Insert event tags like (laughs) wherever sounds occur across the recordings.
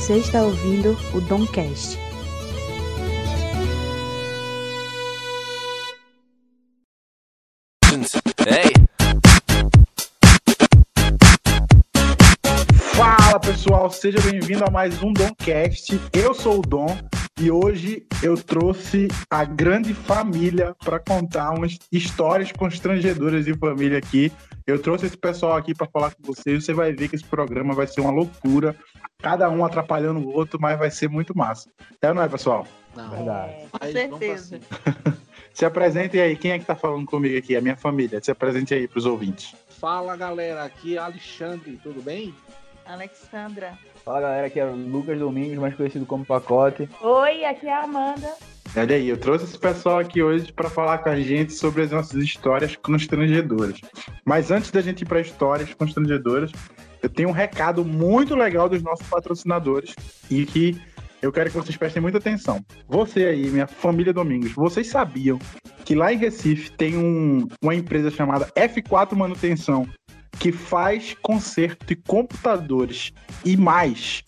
Você está ouvindo o Domcast. Hey. Fala pessoal, seja bem-vindo a mais um Domcast. Eu sou o Dom e hoje eu trouxe a grande família para contar umas histórias constrangedoras de família aqui. Eu trouxe esse pessoal aqui para falar com vocês. Você vai ver que esse programa vai ser uma loucura, cada um atrapalhando o outro, mas vai ser muito massa. É ou não é, pessoal? Não. Verdade. Aí, Com certeza. (laughs) Se apresentem aí, quem é que tá falando comigo aqui? A minha família. Se apresente aí pros ouvintes. Fala galera, aqui é Alexandre, tudo bem? Alexandra. Fala galera, aqui é o Lucas Domingos, mais conhecido como Pacote. Oi, aqui é a Amanda. Olha aí, eu trouxe esse pessoal aqui hoje para falar com a gente sobre as nossas histórias constrangedoras. Mas antes da gente ir para histórias constrangedoras, eu tenho um recado muito legal dos nossos patrocinadores e que eu quero que vocês prestem muita atenção. Você aí, minha família Domingos, vocês sabiam que lá em Recife tem um- uma empresa chamada F4 Manutenção que faz conserto de computadores e mais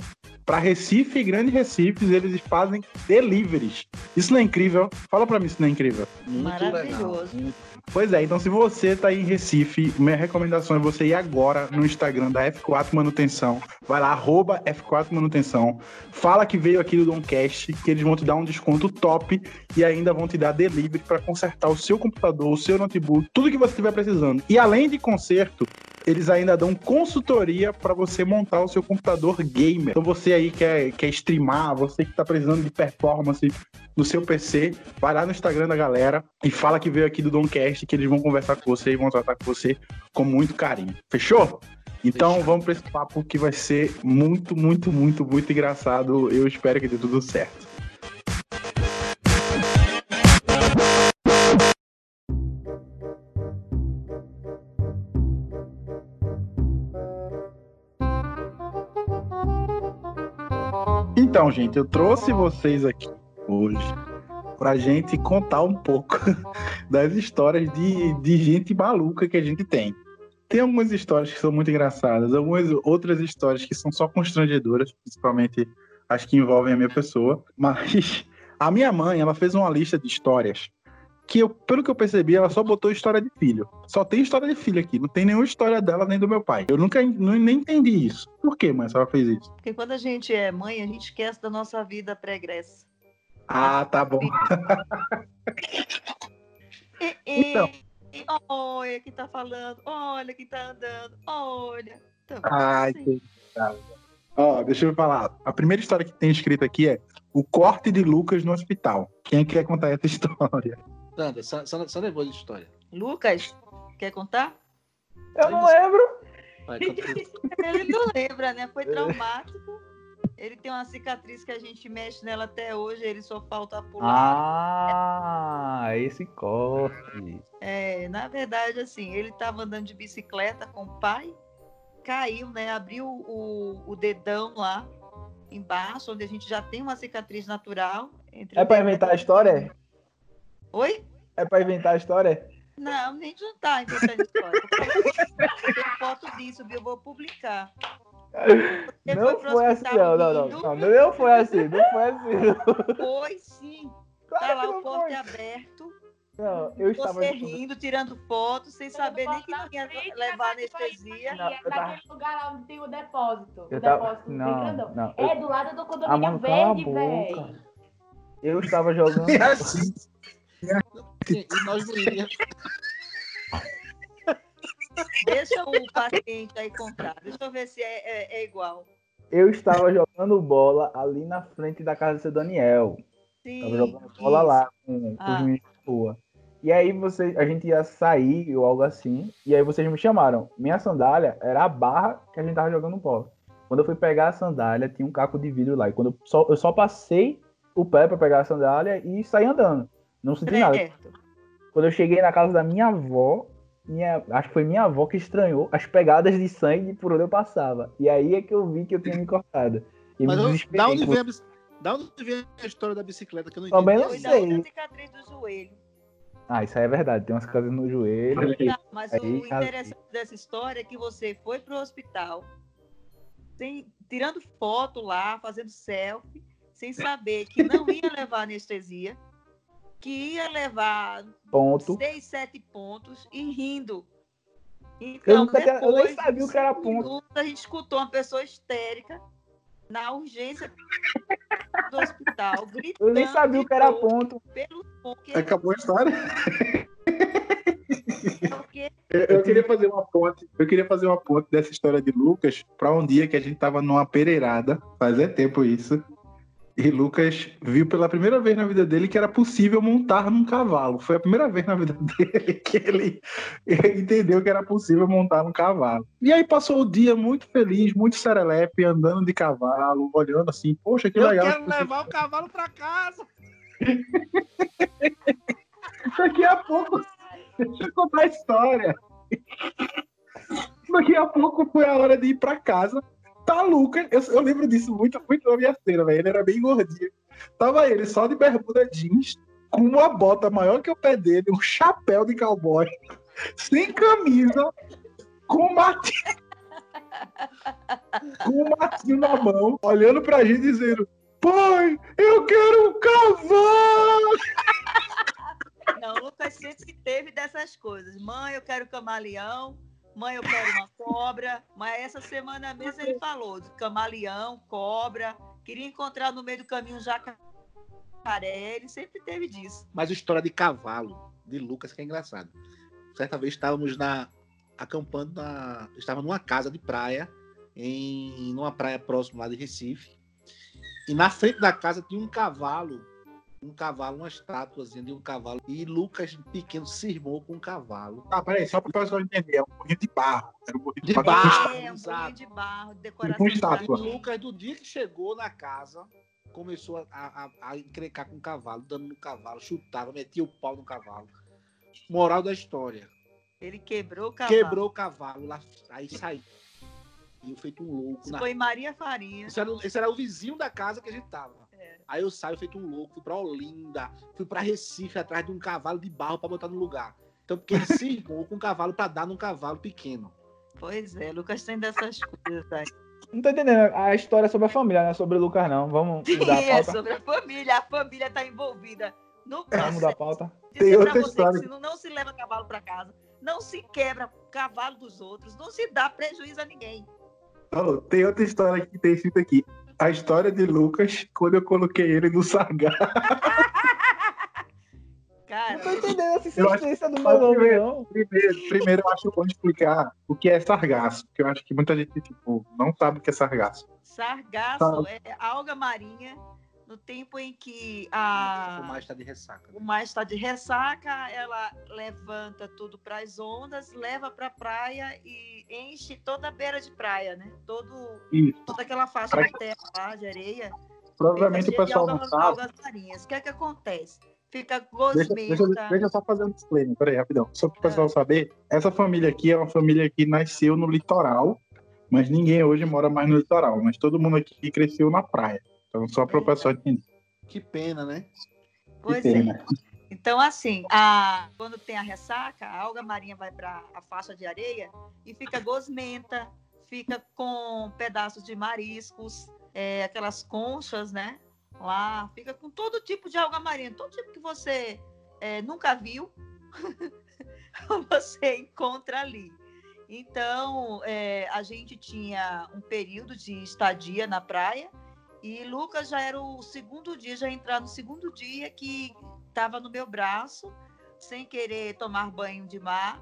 para Recife e Grande Recife, eles fazem deliveries. Isso não é incrível? Fala pra mim se não é incrível. Muito Maravilhoso. legal. Pois é, então se você tá em Recife, minha recomendação é você ir agora no Instagram da F4 Manutenção. Vai lá, arroba F4 Manutenção. Fala que veio aqui do Domcast, que eles vão te dar um desconto top e ainda vão te dar delivery para consertar o seu computador, o seu notebook, tudo que você estiver precisando. E além de conserto, eles ainda dão consultoria para você montar o seu computador gamer. Então você aí quer, quer streamar, você que tá precisando de performance no seu PC, vai lá no Instagram da galera e fala que veio aqui do Domcast, que eles vão conversar com você e vão tratar com você com muito carinho. Fechou? Então Fechado. vamos para esse papo que vai ser muito, muito, muito, muito engraçado. Eu espero que dê tudo certo. Então, gente, eu trouxe vocês aqui hoje pra gente contar um pouco (laughs) das histórias de, de gente maluca que a gente tem. Tem algumas histórias que são muito engraçadas, algumas outras histórias que são só constrangedoras, principalmente as que envolvem a minha pessoa. Mas (laughs) a minha mãe, ela fez uma lista de histórias que, eu, pelo que eu percebi, ela só botou história de filho. Só tem história de filho aqui, não tem nenhuma história dela nem do meu pai. Eu nunca não, nem entendi isso. Por que, mãe, a senhora fez isso? Porque quando a gente é mãe, a gente esquece da nossa vida pregressa. Ah, tá bom. E, e- Então. e olha quem tá falando, olha quem tá andando, olha. Então, Ai, assim, que Ó, deixa eu falar. A primeira história que tem escrita aqui é o corte de Lucas no hospital. Quem é que quer contar essa (laughs) história? Sandra, Sa- Sandra, Sandra é boa de história. Lucas, quer contar? Eu não lembro. Vai. (laughs) Ele não lembra, né? Foi traumático. Ele tem uma cicatriz que a gente mexe nela até hoje, ele só falta pular. Ah, esse corte. É, na verdade, assim, ele estava andando de bicicleta com o pai, caiu, né? Abriu o, o dedão lá embaixo, onde a gente já tem uma cicatriz natural. É dedão- inventar a história? Oi? É pra inventar a história? Não, nem não tá inventando história. Tem foto disso, viu? Eu vou publicar. Não foi foi assim, não, não, não, não. Não foi assim, não foi assim. Foi sim. Claro Tá lá o não corte foi. aberto. Não, eu estava. Você rindo, tirando foto, sem saber nem que não ia levar anestesia. Não, é eu tava- naquele lugar lá onde tem o depósito. Eu o tava- depósito bem Não, grandão. não. eu- É do lado do Ah, condomínio mano, cala a verde, velho. Eu estava jogando. (laughs) É assim. E, e nós não iríamos. Deixa o paciente aí contar. Deixa eu ver se é, é- é igual. Eu estava jogando bola ali na frente da casa do seu Daniel. Sim. Tava jogando bola isso. lá com, com Ah. os meninos da rua. E aí você, a gente ia sair ou algo assim. E aí vocês me chamaram. Minha sandália era a barra que a gente tava jogando bola. Quando eu fui pegar a sandália, tinha um caco de vidro lá. E quando eu só, eu só passei o pé pra pegar a sandália e saí andando. Não senti nada. Quando eu cheguei na casa da minha avó, minha, acho que foi minha avó que estranhou as pegadas de sangue por onde eu passava. E aí é que eu vi que eu tinha me cortado. E Mas me da onde vem a, da onde vem a história da bicicleta que eu não Também entendi? não Foi da sei. outra cicatriz do joelho. Ah, isso aí é verdade. Tem umas casas no joelho. Não, mas Aí, o caso- interessante dessa história é que você foi pro hospital sem tirando foto lá, fazendo selfie, sem saber que não ia (laughs) levar anestesia, que ia levar Ponto. seis, sete pontos e rindo. Eu, Então, nunca tinha- eu nem depois sabia o que era ponto. minutos, a gente escutou uma pessoa histérica na urgência do hospital, gritando. Eu nem sabia o que era ponto. Pelo porque, Acabou a história. Eu, eu queria fazer uma ponte. Eu queria fazer uma ponte dessa história de Lucas para um dia que a gente tava numa pereirada, faz é tempo isso. E Lucas viu pela primeira vez na vida dele que era possível montar num cavalo. Foi a primeira vez na vida (laughs) dele que ele, entendeu que era possível montar num cavalo. E aí passou o dia muito feliz, muito serelepe, andando de cavalo, olhando assim, poxa, que Eu legal. quero levar o cavalo pra casa. (laughs) Daqui a pouco, deixa eu contar a história. Daqui a pouco foi a hora de ir pra casa. Tá eu, eu lembro disso muito, muito na minha cena, velho. Ele era bem gordinho. Tava ele só de bermuda jeans, com uma bota maior que o pé dele, um chapéu de cowboy, sem camisa, com um matinho, (laughs) com matinho na mão, olhando pra gente dizendo: Pai, eu quero um cavalo! Não, Lucas sempre teve dessas coisas. Mãe, eu quero camaleão. Mãe, eu quero uma cobra. Mas essa semana mesmo ele falou de camaleão, cobra. Queria encontrar no meio do caminho um jacaré. Ele sempre teve disso. Mas a história de cavalo de Lucas que é engraçado. Certa vez estávamos na acampando na, estava numa casa de praia em numa praia próxima lá de Recife. E na frente da casa tinha um cavalo, um cavalo, uma estátuazinha de um cavalo. E Lucas pequeno cismou com um cavalo. Ah, peraí, só para o pessoal entender, é um burrinho de barro. Era um burrinho De barro. barro. é, um exato. bolinho de barro, decoração. de estátua. E. Lucas, do dia que chegou na casa, começou a, a, a encrencar com o cavalo, dando no cavalo, chutava, metia o pau no cavalo. Moral da história. Ele quebrou o cavalo. Quebrou o cavalo, lá, aí saiu. E eu feito um louco. Isso na- foi Maria Farinha. Esse, era, esse era o vizinho da casa que a gente tava. É. Aí eu saio feito um louco, fui pra Olinda, fui pra Recife atrás de um cavalo de barro pra botar no lugar. Então, porque ele (laughs) cismou com um cavalo pra dar num cavalo pequeno. Pois é, Lucas tem dessas coisas aí. Não tô entendendo. A história é sobre a família, não é sobre o Lucas, não. Vamos (laughs) mudar a é pauta. sobre a família. A família está envolvida no Vamos mudar a processo. pauta. Tem Dizer outra você história. que se não, não se leva cavalo para casa, não se quebra cavalo dos outros, não se dá prejuízo a ninguém. Oh, tem outra história que tem escrito aqui. A história de Lucas, quando eu coloquei ele no sargá. (laughs) Cara, Não tô entendendo essa Eu acho- insistência do meu nome, não. Primeiro, primeiro, eu acho bom explicar o que é sargaço, porque eu acho que muita gente tipo, não sabe o que é sargaço. sargaço é alga marinha no tempo em que a, O mais tá de ressaca. o mar está de ressaca, ela levanta tudo para as ondas, leva para a praia e enche toda a beira de praia, né? Todo, Isso. toda aquela faixa Pra- de terra lá, de areia. Provavelmente o pessoal não sabe. algas. O que é que acontece? Fica Deixa, gosmenta. deixa, deixa eu só fazer um disclaimer, peraí, rapidão. Só para o pessoal saber, essa família aqui é uma família que nasceu no litoral, mas ninguém hoje mora mais no litoral, mas todo mundo aqui cresceu na praia. Então, só para o pessoal entender. Que pena, né? Pois que é. pena. Então, assim, a- quando tem a ressaca, a alga marinha vai para a faixa de areia e fica gosmenta, fica com pedaços de mariscos, é, aquelas conchas, né? Lá, fica com todo tipo de alga marinha, todo tipo que você é, nunca viu, (laughs) você encontra ali. Então, é, a gente tinha um período de estadia na praia e Lucas já era o segundo dia, já entrar no segundo dia que estava no meu braço, sem querer tomar banho de mar,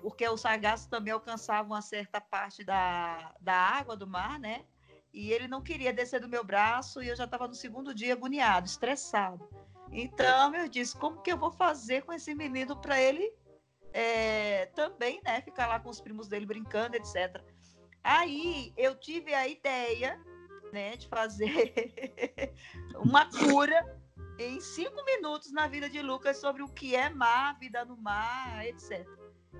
porque o sargaço também alcançava uma certa parte da, da água do mar, né? E ele não queria descer do meu braço e eu já estava no segundo dia agoniado, estressado. Então eu disse, como que eu vou fazer com esse menino para ele é, também, né? Ficar lá com os primos dele brincando, etc. Aí eu tive a ideia, né, de fazer (laughs) uma cura em cinco minutos na vida de Lucas sobre o que é mar, vida no mar, etc.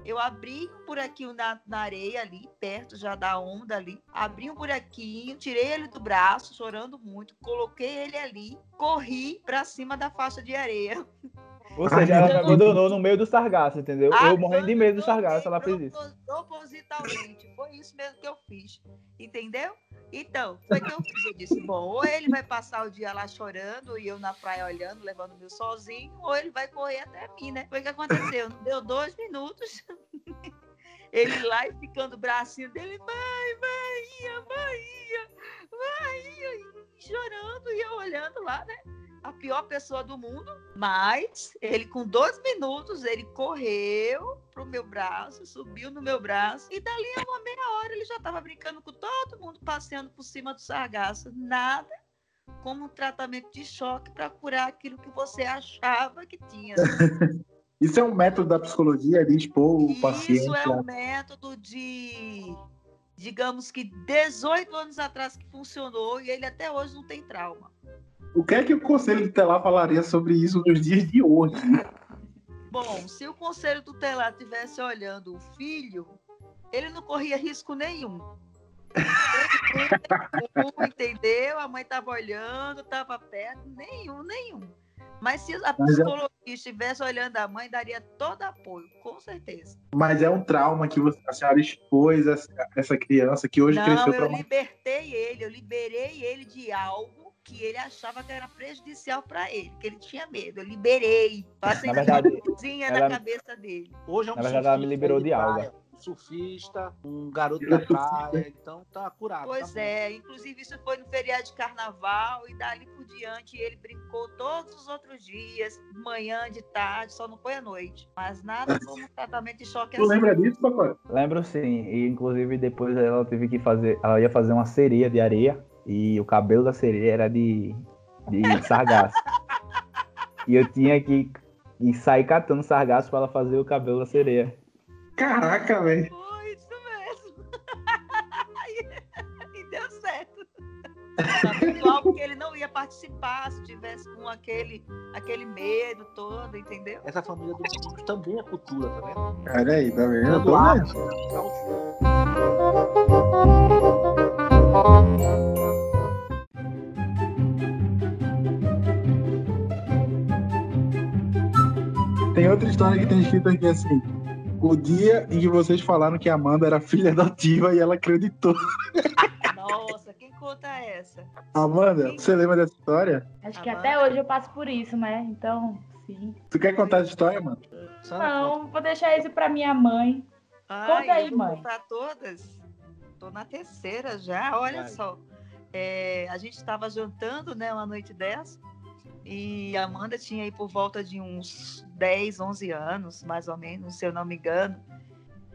Eu abri um buraquinho na, na areia ali, perto já da onda ali. Abri um buraquinho, tirei ele do braço, chorando muito, coloquei ele ali, corri para cima da faixa de areia. (laughs) Ou seja, ela me (laughs) abandonou no meio do sargaço, entendeu? Ah, Eu morrendo de medo do sargaço, ela fez isso. propos- totalmente. Foi isso mesmo que eu fiz. Entendeu? Então, foi que eu fiz. Eu disse, bom, ou ele vai passar o dia lá chorando e eu na praia olhando, levando meu sozinho, ou ele vai correr até mim, né? Foi o que aconteceu. Deu dois minutos. (laughs) Ele lá e ficando o bracinho dele, mãe, Bahia, Bahia, Bahia, chorando e eu olhando lá, né? A pior pessoa do mundo, mas ele com dois minutos ele correu pro meu braço, subiu no meu braço e dali a uma meia hora ele já estava brincando com todo mundo passeando por cima do sargaço, nada como um tratamento de choque para curar aquilo que você achava que tinha. (laughs) Isso é um método da psicologia de expor o paciente. Isso é um método de, digamos que 18 anos atrás que funcionou e ele até hoje não tem trauma. O que é que o Conselho Tutelar falaria sobre isso nos dias de hoje? Bom, se o Conselho Tutelar estivesse olhando o filho, ele não corria risco nenhum. Entendeu? A mãe estava olhando, estava perto, nenhum, nenhum. Mas se a é- psicologia estivesse olhando a mãe, daria todo apoio, com certeza. Mas é um trauma que você, a senhora expôs essa, essa criança que hoje Não, cresceu eu para uma... libertei ele, eu liberei ele de algo que ele achava que era prejudicial para ele, que ele tinha medo. Eu liberei, passei Na verdade, uma luzinha na ela- cabeça dele. Hoje é um Na verdade, ela me surfista liberou de. Um surfista, um garoto da praia, então tá curado. Pois tá é, inclusive isso foi no feriado de carnaval e dali por diante ele brincou todos os outros dias, de manhã, de tarde, só não foi à noite. Mas nada como tratamento de choque Tu assim. lembra disso, Pacote? Lembro sim, e inclusive depois ela teve que fazer, ela ia fazer uma sereia de areia e o cabelo da sereia era de, de sargaço. e eu tinha que, sair catando sargaço para ela fazer o cabelo da sereia. Caraca, velho. Foi isso mesmo. (laughs) e deu certo. (laughs) Sabendo algo que ele não ia participar se tivesse com aquele, aquele medo todo, entendeu? Essa família do menino também é cultura, tá vendo? Olha aí, tá vendo? Eu tô arte. Tem outra história que tem escrito aqui assim. O dia em que vocês falaram que a Amanda era filha adotiva e ela acreditou. Nossa, quem conta essa? Amanda, você lembra dessa história? Acho que Amanda? até hoje eu passo por isso, né? Então, sim. Tu quer contar essa história, mano? Sandra, Não, vou deixar isso pra minha mãe. Ai, aí, eu vou mãe. contar todas. Tô na terceira já, olha Vai. só. É, a gente estava jantando, né, uma noite dessa, e a Amanda tinha aí por volta de uns 10, 11 anos, mais ou menos, se eu não me engano.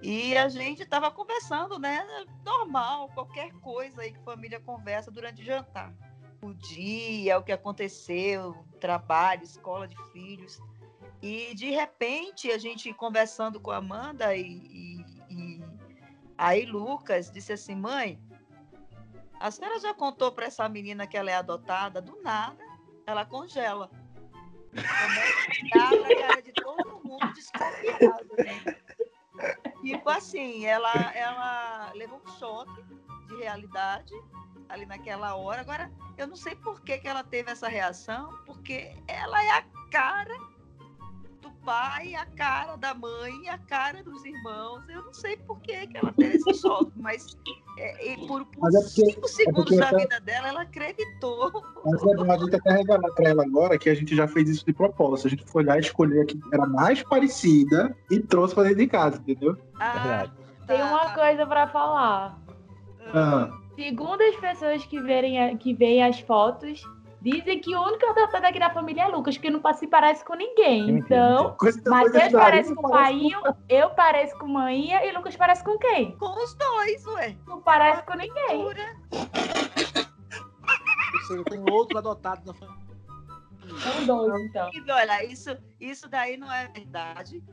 E a gente estava conversando, né? Normal, qualquer coisa aí que família conversa durante o jantar. O dia, o que aconteceu, trabalho, escola de filhos. E de repente a gente conversando com a Amanda e, e- e aí Lucas disse assim, mãe, a senhora já contou para essa menina que ela é adotada? Do nada, ela congela. Começa a olhar pra cara de todo mundo desconfiado, né? Tipo assim, ela, ela levou um choque de realidade ali naquela hora. Agora, eu não sei por que, que ela teve essa reação, porque ela é a cara pai, a cara da mãe, a cara dos irmãos. Eu não sei por que, que ela teve esse choque, mas é, e por, por Mas é porque- cinco segundos porque da até- vida dela, ela acreditou. Mas é a gente até revelar pra ela agora que a gente já fez isso de propósito. A gente foi lá escolher a que era mais parecida e trouxe pra dentro de casa, entendeu? Ah, Verdade. Tem uma coisa pra falar. Ah, Segundo as pessoas que, verem que veem as fotos, dizem que o único adotado aqui da família é Lucas, porque não se parece com ninguém. Então, coisa da Matheus parece com o Painho, eu pareço com Maninha e Lucas parece com quem? Com os dois, ué. Não parece com ninguém. Seja, tem outro adotado na família. São dois, então. E olha, isso, isso daí não é verdade,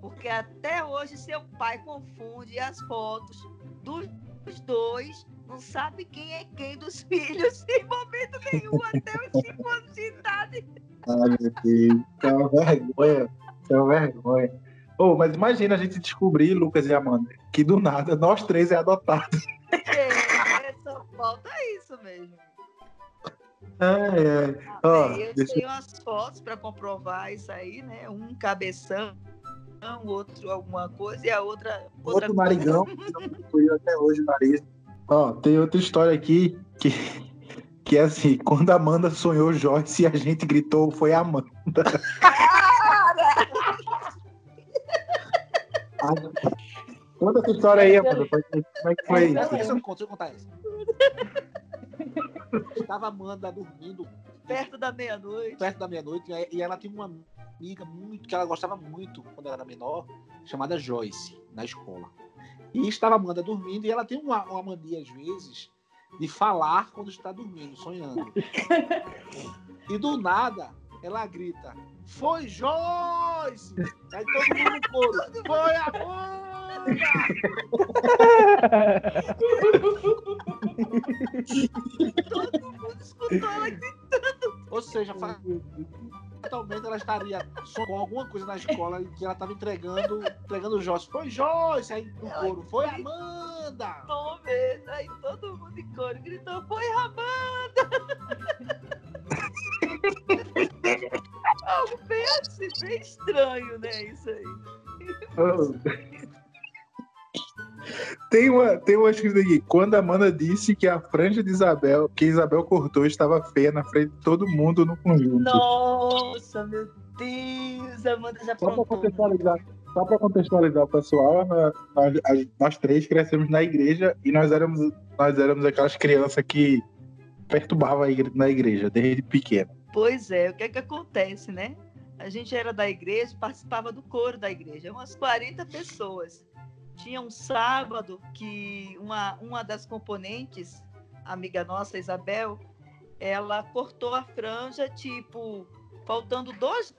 porque até hoje seu pai confunde as fotos dos dois, não sabe quem é quem dos filhos (laughs) em momento nenhum, até os cinco anos de idade. Ai, meu Deus. É uma vergonha. É uma vergonha. Ô, mas imagina a gente descobrir, Lucas e Amanda, que do nada nós três é adotado. É, só falta isso mesmo. Ai, ai. Ó, É, eu deixa- tenho as fotos para comprovar isso aí, né? Um cabeção outro alguma coisa, e a outra. outra Outro coisa. narigão, concluiu até hoje o nariz. Ó, tem outra história aqui que, que é assim: quando a Amanda sonhou Joyce e a gente gritou, foi a Amanda. (laughs) Conta essa história aí, Amanda. Como é que foi Essa isso? Deixa eu contar, deixa eu contar essa. Estava a Amanda dormindo Perto da meia-noite. perto da meia-noite e- e ela tinha uma amiga muito que ela gostava muito quando ela era menor, chamada Joyce, na escola. E estava a Amanda dormindo e ela tem uma, uma mania, às vezes, de falar quando está dormindo, sonhando. (laughs) E do nada, ela grita: Foi Joyce! Aí todo mundo coro: Foi Amanda! (laughs) Todo mundo escutou ela Ou seja, fatalmente ela estaria com alguma coisa na escola e que ela estava entregando, entregando o Joyce. Foi Joyce! Aí no coro: Foi Amanda! mesmo. Aí todo mundo em coro gritou: Foi Amanda! (laughs) Algo bem assim, bem estranho, né? Isso aí. Tem uma, tem uma escrita aqui. Quando a Amanda disse que a franja de Isabel, que Isabel cortou, estava feia na frente de todo mundo no conjunto. Nossa, meu Deus, a Amanda já Só para aprontou. contextualizar, só para contextualizar o pessoal, nós, nós- três crescemos na igreja e nós éramos, nós éramos aquelas crianças que perturbavam na igreja desde pequeno. Pois é, o que é que acontece, né? A gente era da igreja, participava do coro da igreja, umas 40 pessoas. Tinha um sábado que uma, uma das componentes, amiga nossa, Isabel, ela cortou a franja, tipo, faltando dois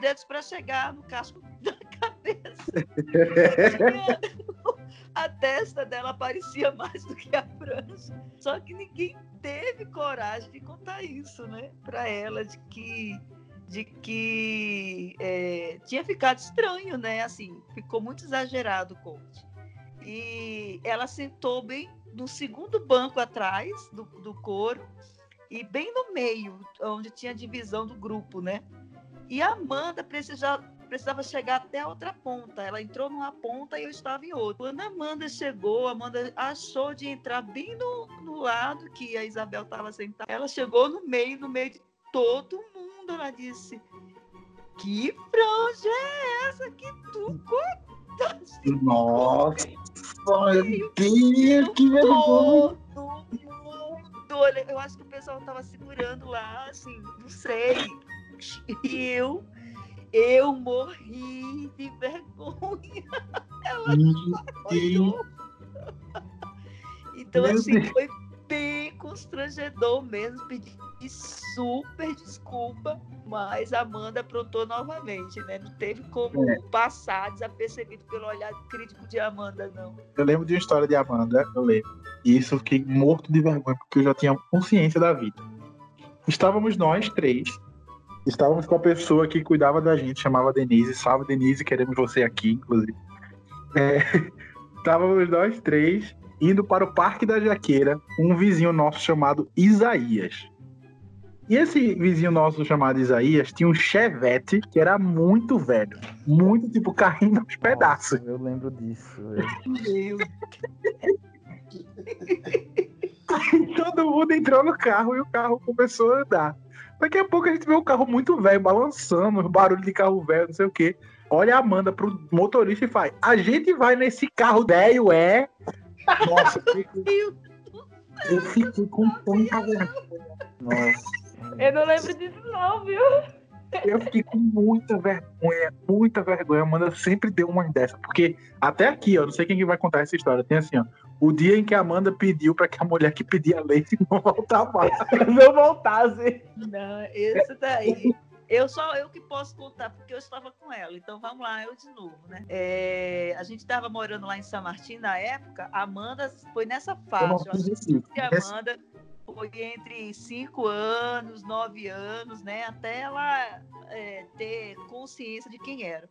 dedos para chegar no casco (laughs) da cabeça. (laughs) a testa dela parecia mais do que a franja. Só que ninguém teve coragem de contar isso, né, para ela, de que de que é, tinha ficado estranho, né? Assim, ficou muito exagerado o corte. E ela sentou bem no segundo banco atrás do, do coro e bem no meio, onde tinha a divisão do grupo, né? E a Amanda precisava, precisava chegar até a outra ponta. Ela entrou numa ponta e eu estava em outra. Quando a Amanda chegou, a Amanda achou de entrar bem no, no lado que a Isabel estava sentada. Ela chegou no meio, no meio de todo mundo. Ela disse: Que franja é essa que tu cortaste? Nossa, meu Deus, que vergonha! Todo mundo. Eu acho que o pessoal tava segurando lá, assim, não sei. E eu, eu morri de vergonha. (laughs) Ela olhou. Então, assim, foi bem constrangedor mesmo. Pedi super desculpa, mas Amanda aprontou novamente, né? Não teve como passar desapercebido pelo olhar crítico de Amanda, não. Eu lembro de uma história de Amanda, eu lembro. E isso eu fiquei morto de vergonha, porque eu já tinha consciência da vida. Estávamos nós três, estávamos com a pessoa que cuidava da gente, chamava Denise. Salve, Denise, queremos você aqui, inclusive. É, (laughs) estávamos nós três indo para o Parque da Jaqueira, um vizinho nosso chamado Isaías. E esse vizinho nosso chamado Isaías tinha um Chevette que era muito velho, muito tipo carrinho aos pedaços. Nossa, eu lembro disso. Meu (laughs) Todo mundo entrou no carro e o carro começou a andar. Daqui a pouco a gente vê um carro muito velho, balançando, barulho de carro velho, não sei o quê. Olha a Amanda pro motorista e faz: A gente vai nesse carro velho, é? Nossa, eu fiquei, (laughs) eu fiquei com tanta vergonha. Nossa. Eu não lembro disso, não, viu? Eu fiquei com muita vergonha, muita vergonha. A Amanda sempre deu uma dessa. Porque até aqui, ó, não sei quem que vai contar essa história. Tem assim, ó. O dia em que a Amanda pediu para que a mulher que pedia leite não voltar mais. (laughs) não voltasse. Não, esse daí. Eu só eu que posso contar, porque eu estava com ela. Então vamos lá, eu de novo, né? É, a gente estava morando lá em São Martim na época. A Amanda foi nessa faixa. Eu acho que a Amanda foi entre 5 anos, 9 anos, né? Até ela é, ter consciência de quem era.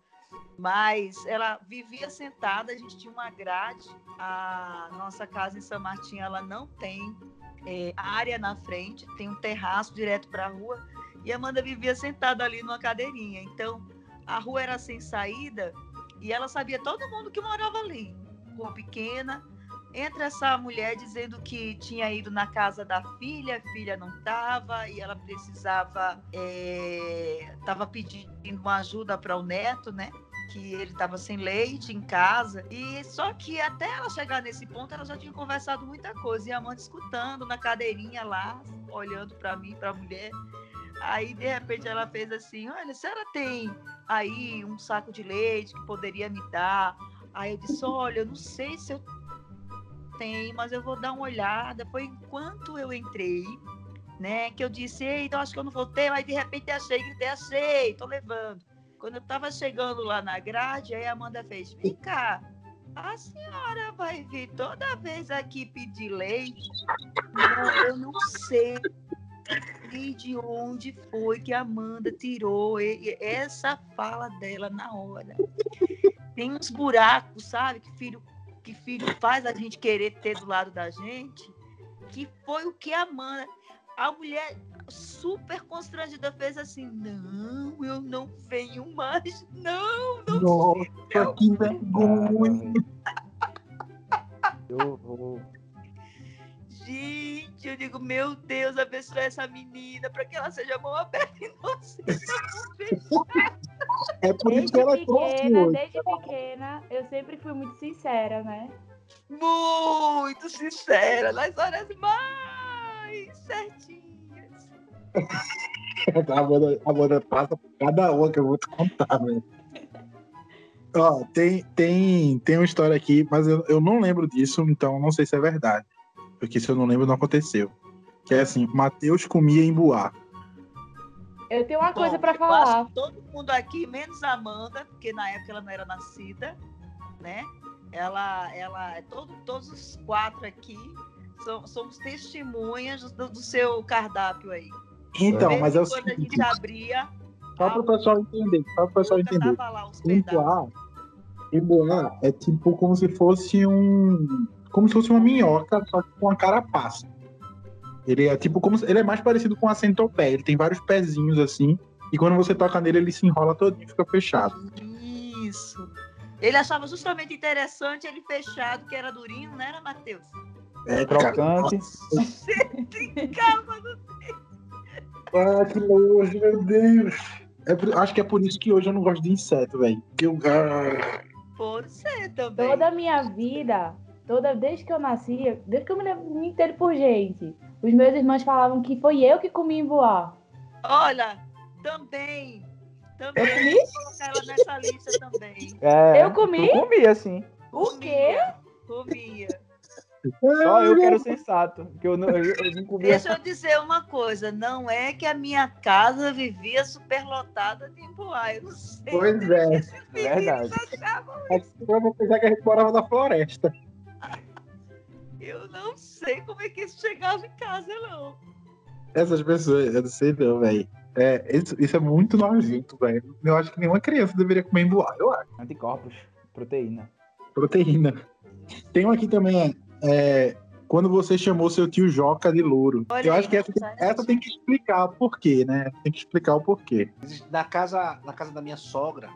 Mas ela vivia sentada, a gente tinha uma grade. A nossa casa em São Martim, ela não tem é, área na frente, tem um terraço direto para a rua. E Amanda vivia sentada ali numa cadeirinha. Então, a rua era sem saída e ela sabia todo mundo que morava ali. Rua pequena. Entra essa mulher dizendo que tinha ido na casa da filha, a filha não estava e ela precisava, estava pedindo uma ajuda para o neto, né? Que ele estava sem leite em casa. E só que até ela chegar nesse ponto, ela já tinha conversado muita coisa. E a Amanda escutando na cadeirinha lá, olhando para mim, para a mulher. Aí, de repente, ela fez assim: Olha, a senhora tem aí um saco de leite que poderia me dar? Aí eu disse: Olha, eu não sei se eu tenho, mas eu vou dar uma olhada. Foi enquanto eu entrei, né, que eu disse: Eita, eu acho que eu não vou ter. Aí, de repente, achei, gritei: Achei, tô levando. Quando eu tava chegando lá na grade, aí a Amanda fez: Vem cá. A senhora vai vir toda vez aqui pedir leite? Não, eu não sei e de onde foi que a Amanda tirou essa fala dela na hora. Tem uns buracos, sabe, que filho, que filho faz a gente querer ter do lado da gente, que foi o que a Amanda. A mulher super constrangida fez assim: não, eu não venho mais, não, não. Nossa, que vergonha! Eu vou. Gente, eu digo, meu Deus, abençoe essa menina para que ela seja mão aberta e não seja mão É por isso que ela trouxe pequena, hoje. desde pequena, eu sempre fui muito sincera, né? Muito sincera, nas horas mais certinhas. (laughs) A Amanda, a Amanda passa por cada uma que eu vou te contar, velho. Ó, tem, tem, tem uma história aqui, mas eu, eu não lembro disso, então não sei se é verdade. Porque se eu não lembro, não aconteceu. Que é assim, Matheus comia em Boá. Eu tenho uma coisa Bom, pra eu falar. acho que todo mundo aqui, menos a Amanda, porque na época ela não era nascida, né? Ela, ela, todo, todos os quatro aqui são, somos testemunhas do, do seu cardápio aí. Então, mas é o quando a seguinte, gente abria, só para o pessoal entender, só para o pessoal entender. lá os Em pedaços. Boá, em Boá é tipo como se fosse um. Como se fosse uma minhoca, só que com a carapaça. Ele é tipo como se- ele é mais parecido com a centopeia. Ele tem vários pezinhos assim. E quando você toca nele, ele se enrola todinho e fica fechado. Isso. Ele achava justamente interessante ele fechado, que era durinho, não era, Matheus? É. Crocante. No (laughs) Ah, que nojo, meu Deus. É acho que é por isso que hoje eu não gosto de inseto, velho. Eu. ah, Pode ser também. Toda a minha vida, toda desde que eu nasci, desde que eu me lembro me inteiro por gente, os meus irmãos falavam que foi eu que comi em voar. Olha, também. Também. Eu comi? Vou colocar ela nessa lista também. É, Eu comi? Tu comia, sim. O quê? Comia. Só eu que era sensato. Que eu não, eu, eu não comia. Deixa eu dizer uma coisa. Não é que a minha casa vivia superlotada de emboá. Eu não sei. Pois é. Meninos Verdade. achavam- Eu vou pensar que a gente morava na floresta. Eu não sei como é que isso chegava em casa, não. Essas pessoas, eu não sei não, velho. É, isso, isso é muito nojento, velho. Eu acho que nenhuma criança deveria comer emboá, eu acho. Anticorpos, proteína. Proteína. Tem um aqui também, é, quando você chamou seu tio Joca de louro. Olha eu aí, acho que essa, essa tem que explicar o porquê, né? Tem que explicar o porquê. Na casa, na casa da minha sogra,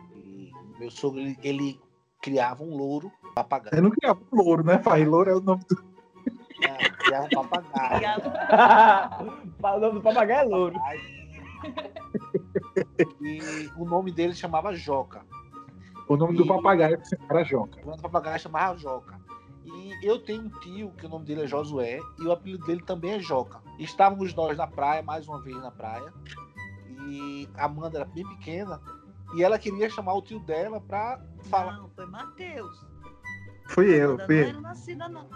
meu sogro ele, ele criava um louro papagaio. Eu não criava um louro, né, pai? Louro é o nome do. É, criava um papagaio. Criava- (laughs) o nome do papagaio é louro. E o nome dele chamava Joca. O nome do E- papagaio era Joca. O nome do papagaio chamava Joca. E eu tenho um tio que o nome dele é Josué e o apelido dele também é Joca. Estávamos nós na praia, mais uma vez na praia. E a Amanda era bem pequena e ela queria chamar o tio dela pra falar. Não, foi Matheus. Fui eu, fui não eu. era nascida, não.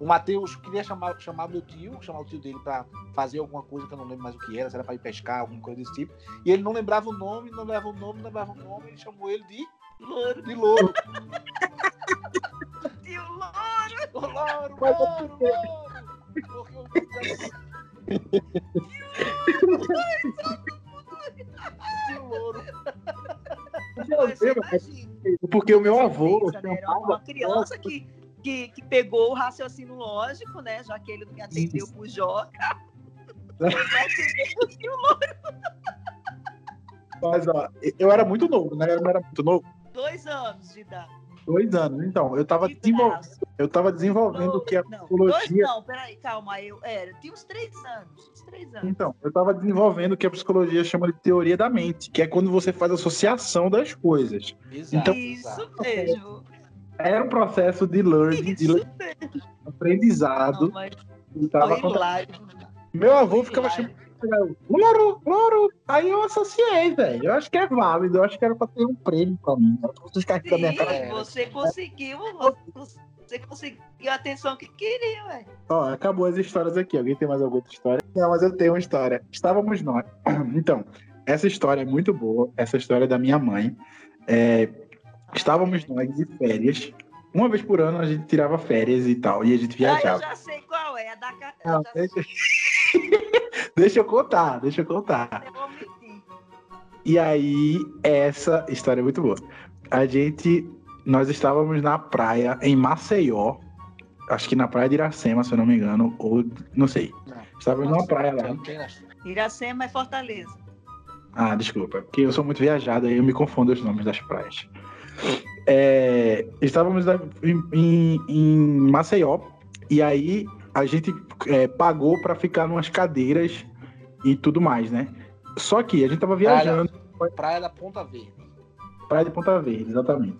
O Matheus queria chamar, chamar meu tio, chamar o tio dele pra fazer alguma coisa que eu não lembro mais o que era, se era pra ir pescar, alguma coisa desse tipo. E ele não lembrava o nome, não lembrava o nome, não lembrava o nome, ele chamou ele de Louro. de louro. (laughs) Tio Louro. Ô, Louro, louro, louro. Porque o Tio louro. Você imagina. Porque o meu avô né? Era uma criança que, que, que pegou o raciocínio lógico, né? Já que ele não me atendeu por Joca. (laughs) Louro. Mas, ó, eu era muito novo, né? Eu não era muito novo. Dois anos de idade. Dois anos. Então, eu tava, De desenvol... braço. eu tava desenvolvendo o que é Não, dois psicologia. não, peraí, calma. Eu era, tinha uns três anos. Uns três anos. Então, eu tava desenvolvendo o que a psicologia chama de teoria da mente, que é quando você faz associação das coisas. Exato, Então- Isso mesmo. Era um processo de learning, de Isso le- mesmo. aprendizado. Não, mas tava. Meu avô ficava chamando Louro, Louro. Aí eu associei, velho. Eu acho que é válido. Eu acho que era pra ter um prêmio pra mim. Vocês a minha cara. Sim, você conseguiu. Você conseguiu a atenção que queria, velho. Ó, acabou as histórias aqui. Alguém tem mais alguma outra história? Não, mas eu tenho uma história. Estávamos nós. (clears throat) Então, essa história é muito boa. Essa história é da minha mãe. É, estávamos nós de férias. Uma vez por ano a gente tirava férias e tal. E a gente Ah, eu viajava. já sei qual é. A da Não, eu já sei, deixa... (laughs) deixa eu contar, deixa eu contar. eu. E aí, essa história é muito boa. A gente, nós estávamos na praia em Maceió, acho que na praia de Iracema, se eu não me engano, ou não sei. Não. Estávamos numa praia lá. Iracema é Fortaleza. Ah, desculpa, porque eu sou muito viajado, aí eu me confundo os nomes das praias. É, estávamos em, em- em Maceió, e aí a gente é, pagou para ficar numas cadeiras e tudo mais, né? Só que a gente tava viajando. Praia da Ponta Verde. Praia de Ponta Verde, exatamente.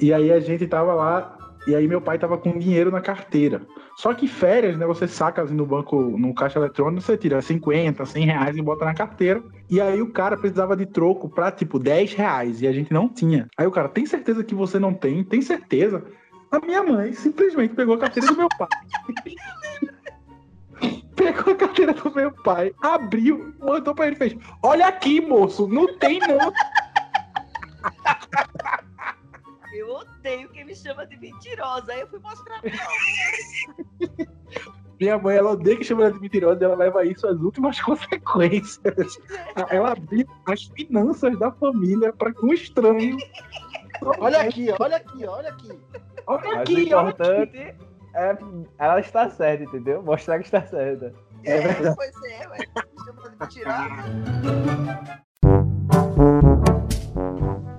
E aí a gente tava lá, e aí meu pai tava com dinheiro na carteira. Só que férias, né? Você saca assim, no banco, no caixa eletrônico, você tira 50, 100 reais e bota na carteira. E aí o cara precisava de troco pra, tipo, 10 reais. E a gente não tinha. Aí o cara, tem certeza que você não tem? Tem certeza? A minha mãe simplesmente pegou a carteira do meu pai. (laughs) Pegou a carteira do meu pai, abriu, mandou pra ele e fez: Olha aqui, moço, não tem não. (laughs) Eu odeio quem me chama de mentirosa. Aí eu fui mostrar pra Minha mãe, ela odeia que chama ela de mentirosa e ela leva isso às últimas (laughs) consequências. Ela abriu as finanças da família para um estranho. Olha aqui, olha aqui, olha aqui. Olha Mas o aqui, olha importante aqui. é ela está certa, entendeu? Mostrar que está certa. É verdade. Pois é, ué. Me chama de mentirosa.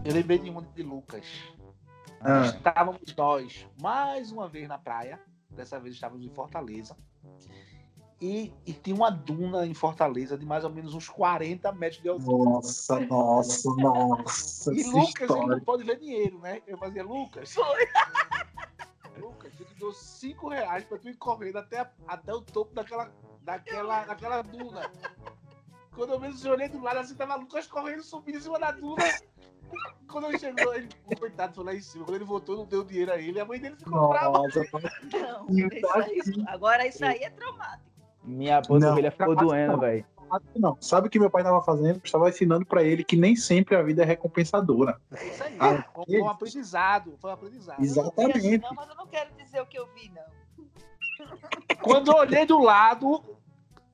Eu lembrei de uma de Lucas. Ah. Estávamos nós mais uma vez na praia. Dessa vez estávamos em Fortaleza. E, e tinha uma duna em Fortaleza de mais ou menos uns 40 metros de altura. Nossa, nossa, nossa. E Lucas, ele história. não pode ver dinheiro, né? Eu fazia, Lucas. (laughs) Lucas, eu te dou 5 reais pra tu ir correndo até, a- até o topo daquela, daquela, daquela duna. Quando eu mesmo olhei do lado, assim, tava Lucas correndo, subindo em cima da duna. Quando ele chegou, ele, o coitado foi lá em cima. Quando ele voltou, não deu dinheiro a ele. A mãe dele ficou brava. Nossa, Não, isso aí, agora isso aí é traumático. Minha panturrilha ficou capaz doendo, não. velho. não. Sabe o que meu pai estava fazendo? Estava ensinando para ele que nem sempre a vida é recompensadora. É isso aí. Ah, foi um aprendizado. Foi um aprendizado. Exatamente. Não, mas eu não quero dizer o que eu vi, não. Quando eu olhei do lado,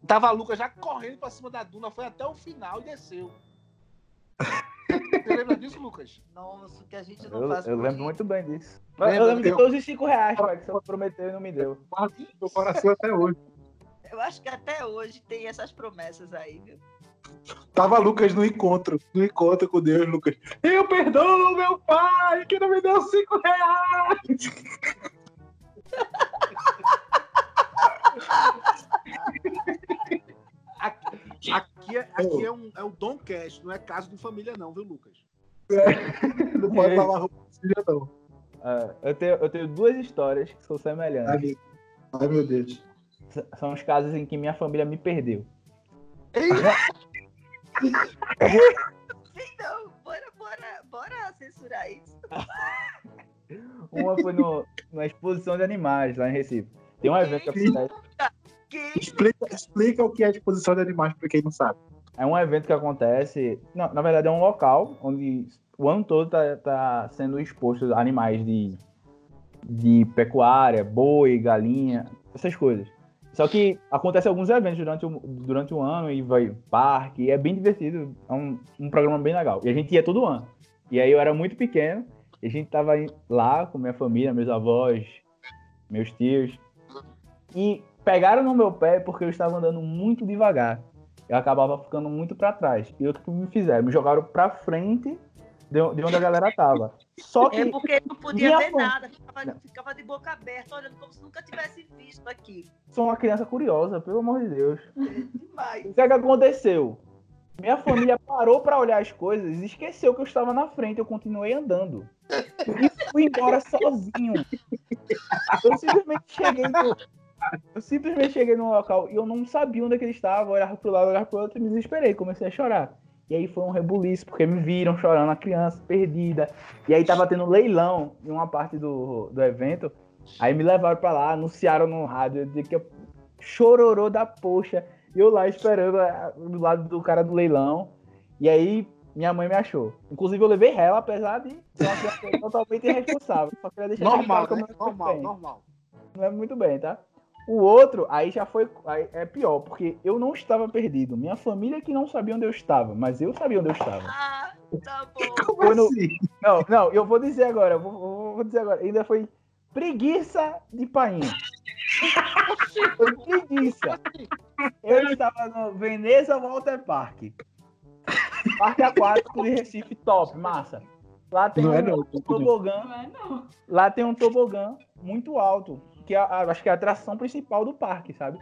tava a Lucas já correndo pra cima da duna, foi até o final e desceu. Você lembra disso, Lucas? Nossa, que a gente não Eu, faz eu lembro muito bem disso. Lembra? eu lembro de todos os 5 reais, pai, que você prometeu e não me deu. No meu coração até hoje. Eu acho que até hoje tem essas promessas aí, viu? Tava Lucas no encontro, no encontro com Deus, Lucas. Eu perdoo meu pai, que não me deu cinco reais. (laughs) Aqui, é, aqui é, um, é o Dom Cash, não é caso de família, não, viu, Lucas? (laughs) Não pode roupa suja, não. É, eu, tenho, eu tenho duas histórias que são Ai, semelhantes. meu- Ai, meu Deus. S- São os casos em que minha família me perdeu. (laughs) Então, bora, bora, bora censurar isso. Uma foi no, na exposição de animais lá em Recife. Tem um evento que acontece. Explica, explica o que é exposição de animais pra quem não sabe. É um evento que acontece. Não, na verdade, é um local onde o ano todo tá, tá sendo exposto animais de, de pecuária, boi, galinha, essas coisas. Só que acontece alguns eventos durante o, durante o ano e vai parque, é bem divertido. É um, um programa bem legal. E a gente ia todo ano. E aí eu era muito pequeno, e a gente tava lá com minha família, meus avós, meus tios. E pegaram no meu pé porque eu estava andando muito devagar. eu acabava ficando muito pra trás. E o que me fizeram? Me jogaram pra frente de de onde a galera tava. Só que É porque não podia ver nada, ficava, ficava de boca aberta, olhando como se nunca tivesse visto aqui. sou uma criança curiosa, pelo amor de Deus. (laughs) Demais. O que, é que aconteceu? Minha família parou pra olhar as coisas e esqueceu que eu estava na frente. Eu continuei andando. E fui embora sozinho. Eu simplesmente cheguei no. Eu simplesmente cheguei no local e eu não sabia onde é que ele estava. Eu olhava pro lado, olhava pro outro e me desesperei. Comecei a chorar. E aí foi um rebuliço, porque me viram chorando, a criança perdida. E aí tava tendo leilão em uma parte do, do evento. Aí me levaram pra lá, anunciaram no rádio, de que eu chororô da poxa. E eu lá esperando eh, do lado do cara do leilão. E aí minha mãe me achou. Inclusive eu levei ela, apesar de ser uma criança (laughs) totalmente irresponsável. Só queria deixar Normal, claro né? Normal, normal. Não é muito bem, tá? O outro, aí já foi. aí é pior, porque eu não estava perdido. Minha família que não sabia onde eu estava, mas eu sabia onde eu estava. Ah, tá bom. (laughs) Como Foi no- assim? Não, não, eu vou dizer agora, vou, vou- vou dizer agora. Ainda foi preguiça de painho. (laughs) Foi preguiça. Eu estava no Veneza Walter Park. Parque aquático de Recife, top, massa. Lá tem Não é um, não, um tobogã. Não é não. Lá tem um tobogã muito alto, que é, a- acho que é a atração principal do parque, sabe?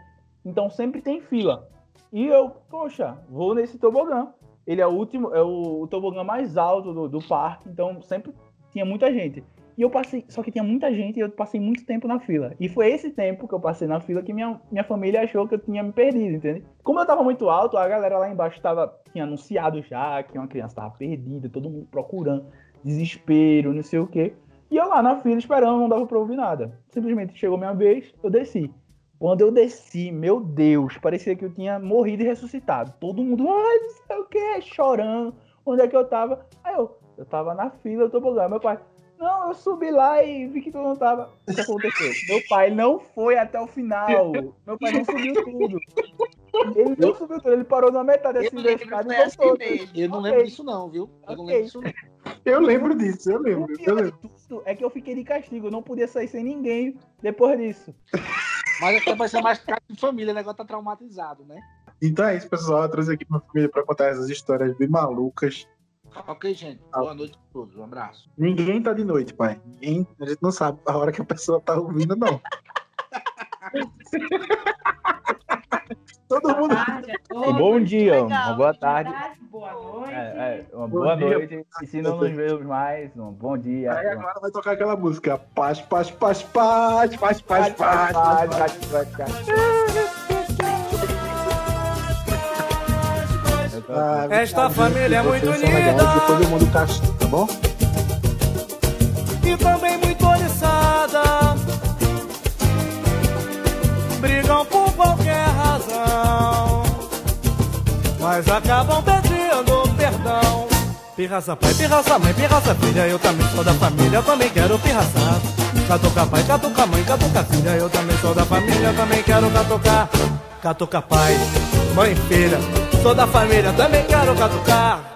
Então sempre tem fila. E eu, poxa, vou nesse tobogã. Ele é o último, é o, o tobogã mais alto do, do parque, então sempre tinha muita gente. E eu passei, só que tinha muita gente e eu passei muito tempo na fila. E foi esse tempo que eu passei na fila que minha, minha família achou que eu tinha me perdido, entende? Como eu tava muito alto, a galera lá embaixo tava, tinha anunciado já que uma criança tava perdida, todo mundo procurando, desespero, não sei o quê. E eu lá na fila esperando, não dava pra ouvir nada. Simplesmente chegou minha vez, eu desci. Quando eu desci, meu Deus, parecia que eu tinha morrido e ressuscitado. Todo mundo, ai, não sei o que, chorando. Onde é que eu tava? Aí eu, eu tava na fila, eu tô bugando. Meu pai, não, eu subi lá e vi que tu não tava. O que aconteceu? Meu pai não foi até o final. Meu pai não subiu tudo. Ele não subiu tudo, ele parou na metade Eu assim da escada e assim voltou. mesmo. Eu não lembro disso, não, viu? Eu não Ok. lembro disso, não. Eu lembro disso, eu O lembro. Eu pior lembro. de tudo é que eu fiquei de castigo, eu não podia sair sem ninguém depois disso. Mas até vai ser mais caso de família, o negócio tá traumatizado, né? Então é isso, pessoal. Eu trouxe aqui minha família pra contar essas histórias bem malucas. Ok, gente. Boa noite a todos. Um abraço. Ninguém tá de noite, pai. Ninguém, a gente não sabe a hora que a pessoa tá ouvindo, não. (laughs) Todo mundo. Um bom dia, legal. uma boa tarde. boa noite. É, é, uma Bom boa dia. noite. E se não nos vemos mais, um bom dia. Aí agora vai tocar aquela música. Paz, paz, paz, paz, paz, paz, Paz, paz. paz, paz, paz, Ah, Esta família é muito unida. Depois eu mando o tá bom? e também muito oriçada. Brigam por qualquer mas acabam pedindo perdão. Pirraça pai, pirraça mãe, pirraça filha, eu também sou da família, também quero pirraçar. Catuca pai, catuca mãe, catuca filha, eu também sou da família, também quero catucar. Catuca pai, mãe, filha, sou da família, também quero catucar.